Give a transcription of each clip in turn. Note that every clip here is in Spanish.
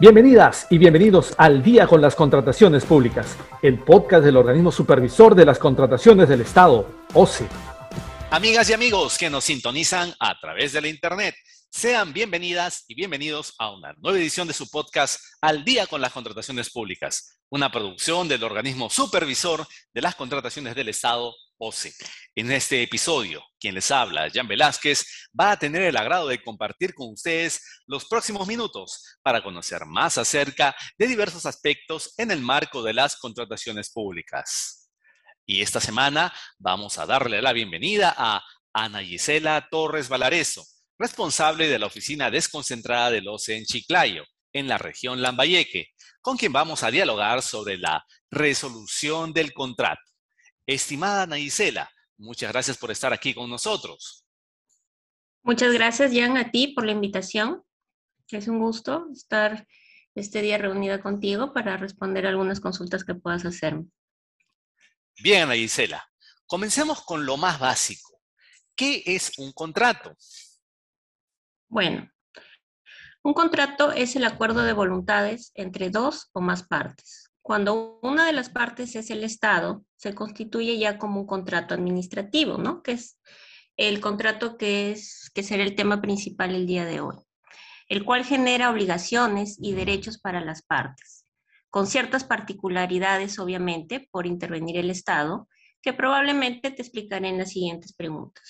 Bienvenidas y bienvenidos al Día con las Contrataciones Públicas, el podcast del organismo supervisor de las contrataciones del Estado, OCE. Amigas y amigos que nos sintonizan a través de la Internet, sean bienvenidas y bienvenidos a una nueva edición de su podcast Al Día con las Contrataciones Públicas, una producción del organismo supervisor de las contrataciones del Estado, OCE. En este episodio, quien les habla, Jan Velázquez, va a tener el agrado de compartir con ustedes los próximos minutos para conocer más acerca de diversos aspectos en el marco de las contrataciones públicas. Y esta semana vamos a darle la bienvenida a Ana Gisela Torres Valareso, responsable de la oficina desconcentrada del OCE en Chiclayo, en la región Lambayeque, con quien vamos a dialogar sobre la resolución del contrato. Estimada Ana Gisela, muchas gracias por estar aquí con nosotros. Muchas gracias, Jan, a ti por la invitación. Es un gusto estar este día reunida contigo para responder algunas consultas que puedas hacerme. Bien, Ana Gisela, comencemos con lo más básico. ¿Qué es un contrato? Bueno, un contrato es el acuerdo de voluntades entre dos o más partes. Cuando una de las partes es el Estado, se constituye ya como un contrato administrativo, ¿no? Que es el contrato que, es, que será el tema principal el día de hoy, el cual genera obligaciones y derechos para las partes, con ciertas particularidades, obviamente, por intervenir el Estado, que probablemente te explicaré en las siguientes preguntas.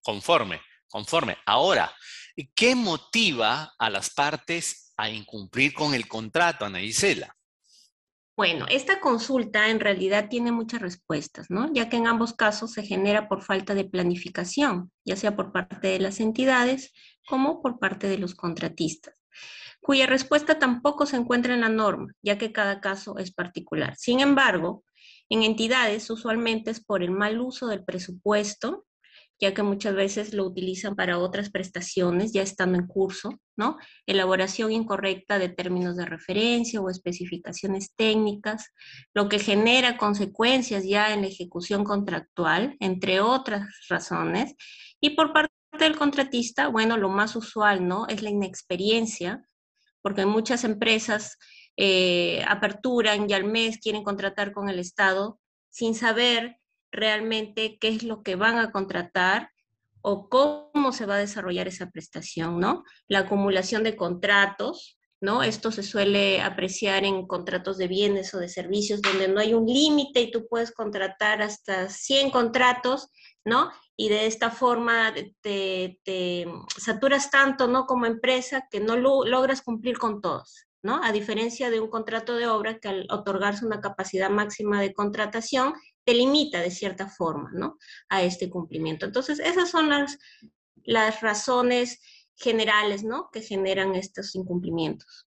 Conforme, conforme. Ahora, ¿qué motiva a las partes a incumplir con el contrato, Ana Isela? Bueno, esta consulta en realidad tiene muchas respuestas, ¿no? Ya que en ambos casos se genera por falta de planificación, ya sea por parte de las entidades como por parte de los contratistas, cuya respuesta tampoco se encuentra en la norma, ya que cada caso es particular. Sin embargo, en entidades usualmente es por el mal uso del presupuesto ya que muchas veces lo utilizan para otras prestaciones ya estando en curso, ¿no? Elaboración incorrecta de términos de referencia o especificaciones técnicas, lo que genera consecuencias ya en la ejecución contractual, entre otras razones. Y por parte del contratista, bueno, lo más usual, ¿no? Es la inexperiencia, porque muchas empresas eh, aperturan y al mes quieren contratar con el Estado sin saber realmente qué es lo que van a contratar o cómo se va a desarrollar esa prestación, ¿no? La acumulación de contratos, ¿no? Esto se suele apreciar en contratos de bienes o de servicios donde no hay un límite y tú puedes contratar hasta 100 contratos, ¿no? Y de esta forma te, saturas tanto, ¿no? Como empresa que no logras cumplir con todos, ¿no? A diferencia de un contrato de obra que al otorgarse una capacidad máxima de contratación te limita de cierta forma, ¿no? A este cumplimiento. Entonces, esas son las, las razones generales, ¿no? Que generan estos incumplimientos.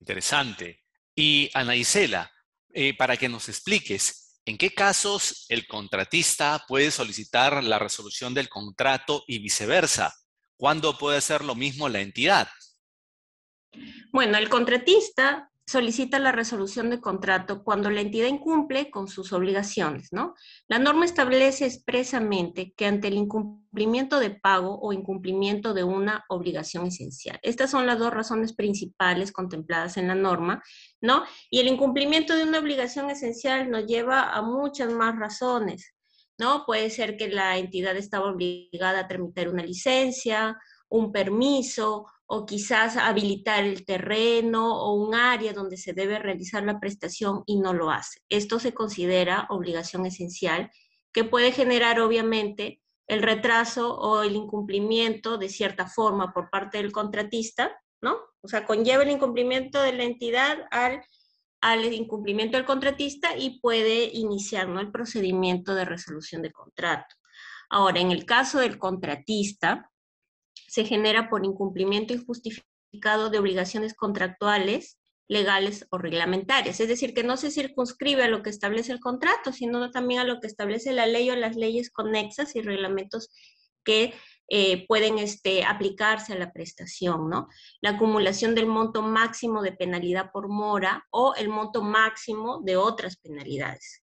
Interesante. Y Ana Isela, eh, para que nos expliques, ¿en qué casos el contratista puede solicitar la resolución del contrato y viceversa? ¿Cuándo puede hacer lo mismo la entidad? Bueno, el contratista solicita la resolución de contrato cuando la entidad incumple con sus obligaciones, ¿no? La norma establece expresamente que ante el incumplimiento de pago o incumplimiento de una obligación esencial. Estas son las dos razones principales contempladas en la norma, ¿no? Y el incumplimiento de una obligación esencial nos lleva a muchas más razones, ¿no? Puede ser que la entidad estaba obligada a tramitar una licencia, un permiso o quizás habilitar el terreno o un área donde se debe realizar la prestación y no lo hace. Esto se considera obligación esencial que puede generar obviamente el retraso o el incumplimiento de cierta forma por parte del contratista, ¿no? O sea, conlleva el incumplimiento de la entidad al, al incumplimiento del contratista y puede iniciar ¿no? el procedimiento de resolución de contrato. Ahora, en el caso del contratista, se genera por incumplimiento injustificado de obligaciones contractuales, legales o reglamentarias. Es decir, que no se circunscribe a lo que establece el contrato, sino también a lo que establece la ley o las leyes conexas y reglamentos que eh, pueden este, aplicarse a la prestación, ¿no? La acumulación del monto máximo de penalidad por mora o el monto máximo de otras penalidades.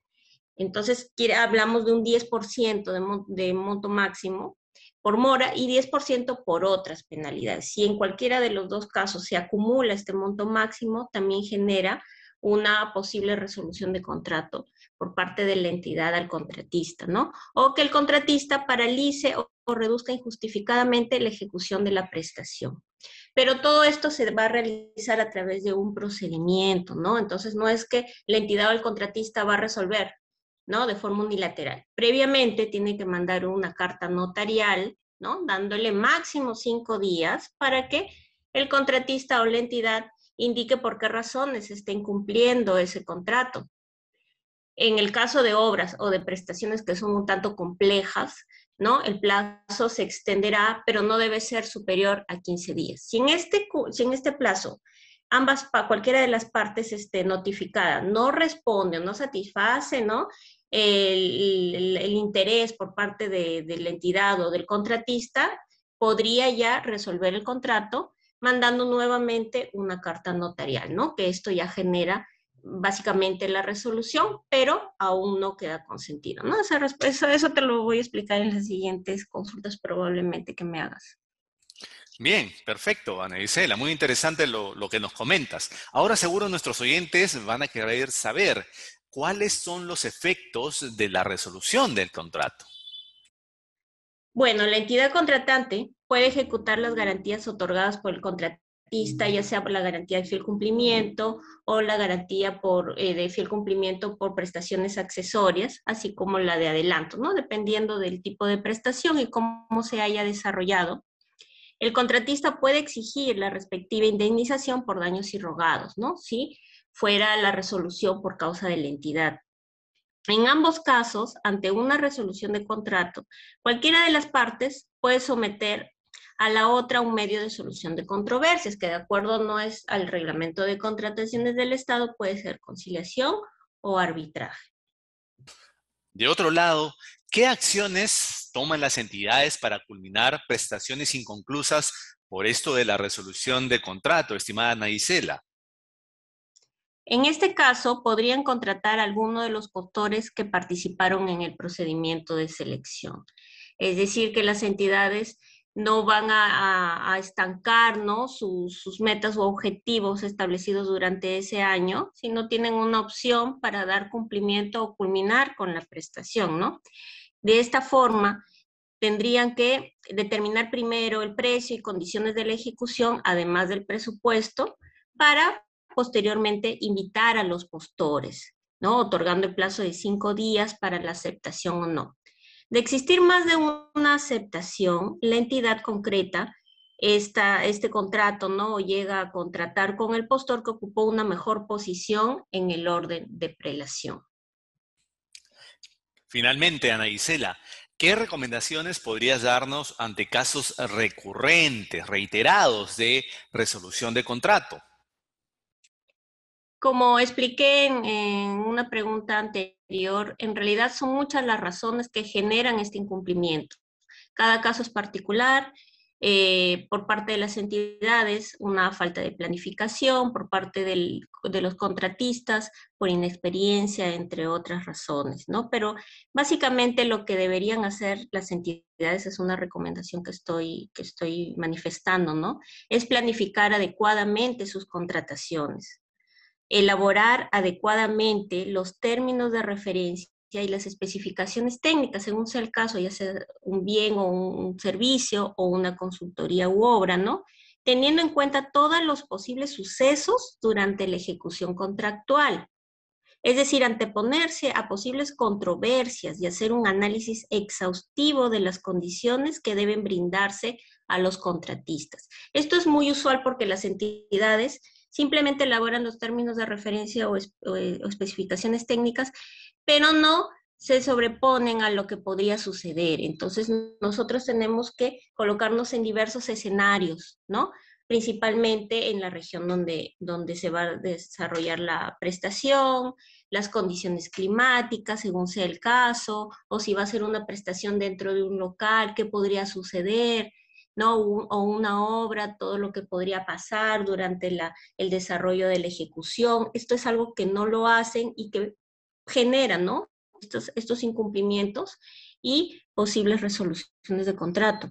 Entonces, hablamos de un 10% de, de monto máximo por mora y 10% por otras penalidades. Si en cualquiera de los dos casos se acumula este monto máximo, también genera una posible resolución de contrato por parte de la entidad al contratista, ¿no? O que el contratista paralice o, reduzca injustificadamente la ejecución de la prestación. Pero todo esto se va a realizar a través de un procedimiento, ¿no? Entonces no es que la entidad o el contratista va a resolver, ¿no? De forma unilateral. Previamente tiene que mandar una carta notarial, ¿no? Dándole máximo cinco días para que el contratista o la entidad indique por qué razones está incumpliendo ese contrato. En el caso de obras o de prestaciones que son un tanto complejas, ¿no? El plazo se extenderá, pero no debe ser superior a 15 días. Si en este, si en este plazo ambas, cualquiera de las partes esté notificada, no responde o no satisface, ¿no? El, interés por parte de, la entidad o del contratista, podría ya resolver el contrato mandando nuevamente una carta notarial, ¿no? Que esto ya genera básicamente la resolución, pero aún no queda consentido, ¿no? Eso, eso te lo voy a explicar en las siguientes consultas probablemente que me hagas. Bien, perfecto, Ana Isela. Muy interesante lo, lo, que nos comentas. Ahora seguro nuestros oyentes van a querer saber cuáles son los efectos de la resolución del contrato. Bueno, la entidad contratante puede ejecutar las garantías otorgadas por el contratista, ya sea por la garantía de fiel cumplimiento o la garantía por, eh, de fiel cumplimiento por prestaciones accesorias, así como la de adelanto, ¿no? Dependiendo del tipo de prestación y cómo se haya desarrollado. El contratista puede exigir la respectiva indemnización por daños irrogados, ¿no? Si fuera la resolución por causa de la entidad. En ambos casos, ante una resolución de contrato, cualquiera de las partes puede someter a la otra un medio de solución de controversias, que de acuerdo no es al reglamento de contrataciones del Estado, puede ser conciliación o arbitraje. De otro lado, ¿qué acciones toman las entidades para culminar prestaciones inconclusas por esto de la resolución de contrato, estimada Ana en este caso, podrían contratar a alguno de los postores que participaron en el procedimiento de selección. Es decir, que las entidades no van a, estancar sus, metas o objetivos establecidos durante ese año, sino tienen una opción para dar cumplimiento o culminar con la prestación. ¿no? De esta forma, tendrían que determinar primero el precio y condiciones de la ejecución, además del presupuesto, para posteriormente invitar a los postores, ¿no? Otorgando el plazo de cinco días para la aceptación o no. De existir más de una aceptación, la entidad concreta esta, este contrato, ¿no? llega a contratar con el postor que ocupó una mejor posición en el orden de prelación. Finalmente, Ana Isela, ¿qué recomendaciones podrías darnos ante casos recurrentes, reiterados de resolución de contrato? Como expliqué en, una pregunta anterior, en realidad son muchas las razones que generan este incumplimiento. Cada caso es particular, eh, por parte de las entidades, una falta de planificación, por parte de los contratistas, por inexperiencia, entre otras razones, ¿no? Pero básicamente lo que deberían hacer las entidades es una recomendación que estoy, que estoy manifestando, ¿no? Es planificar adecuadamente sus contrataciones elaborar adecuadamente los términos de referencia y las especificaciones técnicas, según sea el caso, ya sea un bien o un servicio o una consultoría u obra, ¿no? Teniendo en cuenta todos los posibles sucesos durante la ejecución contractual. Es decir, anteponerse a posibles controversias y hacer un análisis exhaustivo de las condiciones que deben brindarse a los contratistas. Esto es muy usual porque las entidades simplemente elaboran los términos de referencia eh, o, especificaciones técnicas, pero no se sobreponen a lo que podría suceder. Entonces, nosotros tenemos que colocarnos en diversos escenarios, ¿no? Principalmente en la región donde, donde se va a desarrollar la prestación, las condiciones climáticas, según sea el caso, o si va a ser una prestación dentro de un local, qué podría suceder, ¿no? o una obra, todo lo que podría pasar durante la, el desarrollo de la ejecución. Esto es algo que no lo hacen y que genera ¿no? estos, estos incumplimientos y posibles resoluciones de contrato.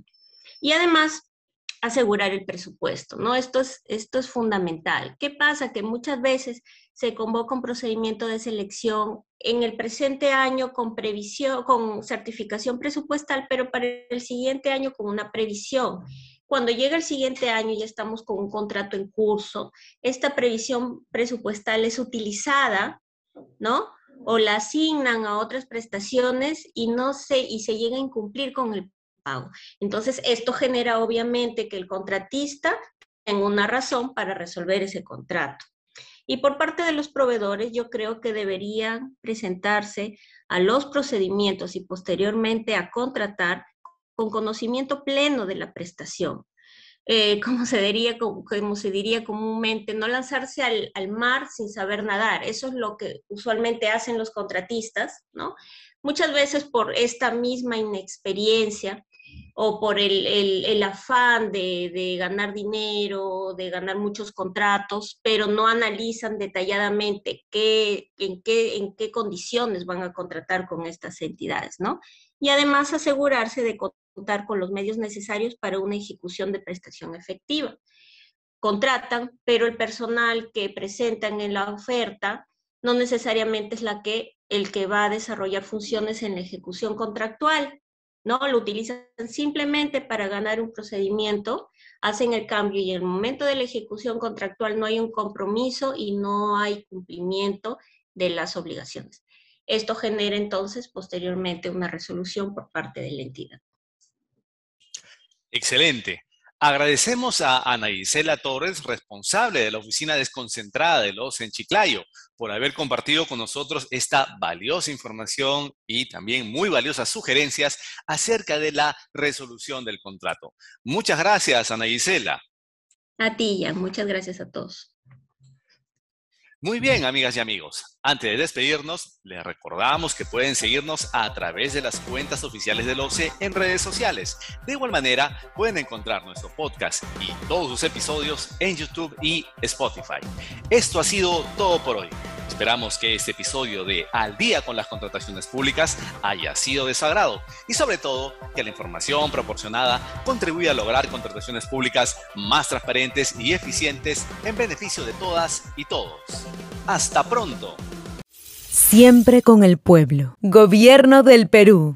Y además, asegurar el presupuesto, ¿no? Esto es, esto es fundamental. ¿Qué pasa? Que muchas veces se convoca un procedimiento de selección en el presente año con previsión, con certificación presupuestal, pero para el siguiente año con una previsión. Cuando llega el siguiente año ya estamos con un contrato en curso, esta previsión presupuestal es utilizada, ¿no? O la asignan a otras prestaciones y no se, y se llega a incumplir con el entonces, esto genera obviamente que el contratista tenga una razón para resolver ese contrato. Y por parte de los proveedores, yo creo que deberían presentarse a los procedimientos y posteriormente a contratar con conocimiento pleno de la prestación. Eh, como, se diría, como, se diría comúnmente, no lanzarse al, al, mar sin saber nadar. Eso es lo que usualmente hacen los contratistas, ¿no? Muchas veces por esta misma inexperiencia o por el, afán de, ganar dinero, de ganar muchos contratos, pero no analizan detalladamente qué, en, qué, en qué condiciones van a contratar con estas entidades, ¿no? Y además asegurarse de contar con los medios necesarios para una ejecución de prestación efectiva. Contratan, pero el personal que presentan en la oferta no necesariamente es la que, el que va a desarrollar funciones en la ejecución contractual, ¿no? Lo utilizan simplemente para ganar un procedimiento, hacen el cambio y en el momento de la ejecución contractual no hay un compromiso y no hay cumplimiento de las obligaciones. Esto genera entonces posteriormente una resolución por parte de la entidad. Excelente. Agradecemos a Ana Isela Torres, responsable de la oficina desconcentrada de los en Chiclayo, por haber compartido con nosotros esta valiosa información y también muy valiosas sugerencias acerca de la resolución del contrato. Muchas gracias, Ana Isela. A ti, ya. Muchas gracias a todos. Muy bien, amigas y amigos. Antes de despedirnos, les recordamos que pueden seguirnos a través de las cuentas oficiales del OCE en redes sociales. De igual manera, pueden encontrar nuestro podcast y todos sus episodios en YouTube y Spotify. Esto ha sido todo por hoy. Esperamos que este episodio de Al día con las contrataciones públicas haya sido de su agrado y sobre todo que la información proporcionada contribuya a lograr contrataciones públicas más transparentes y eficientes en beneficio de todas y todos. Hasta pronto. Siempre con el pueblo. Gobierno del Perú.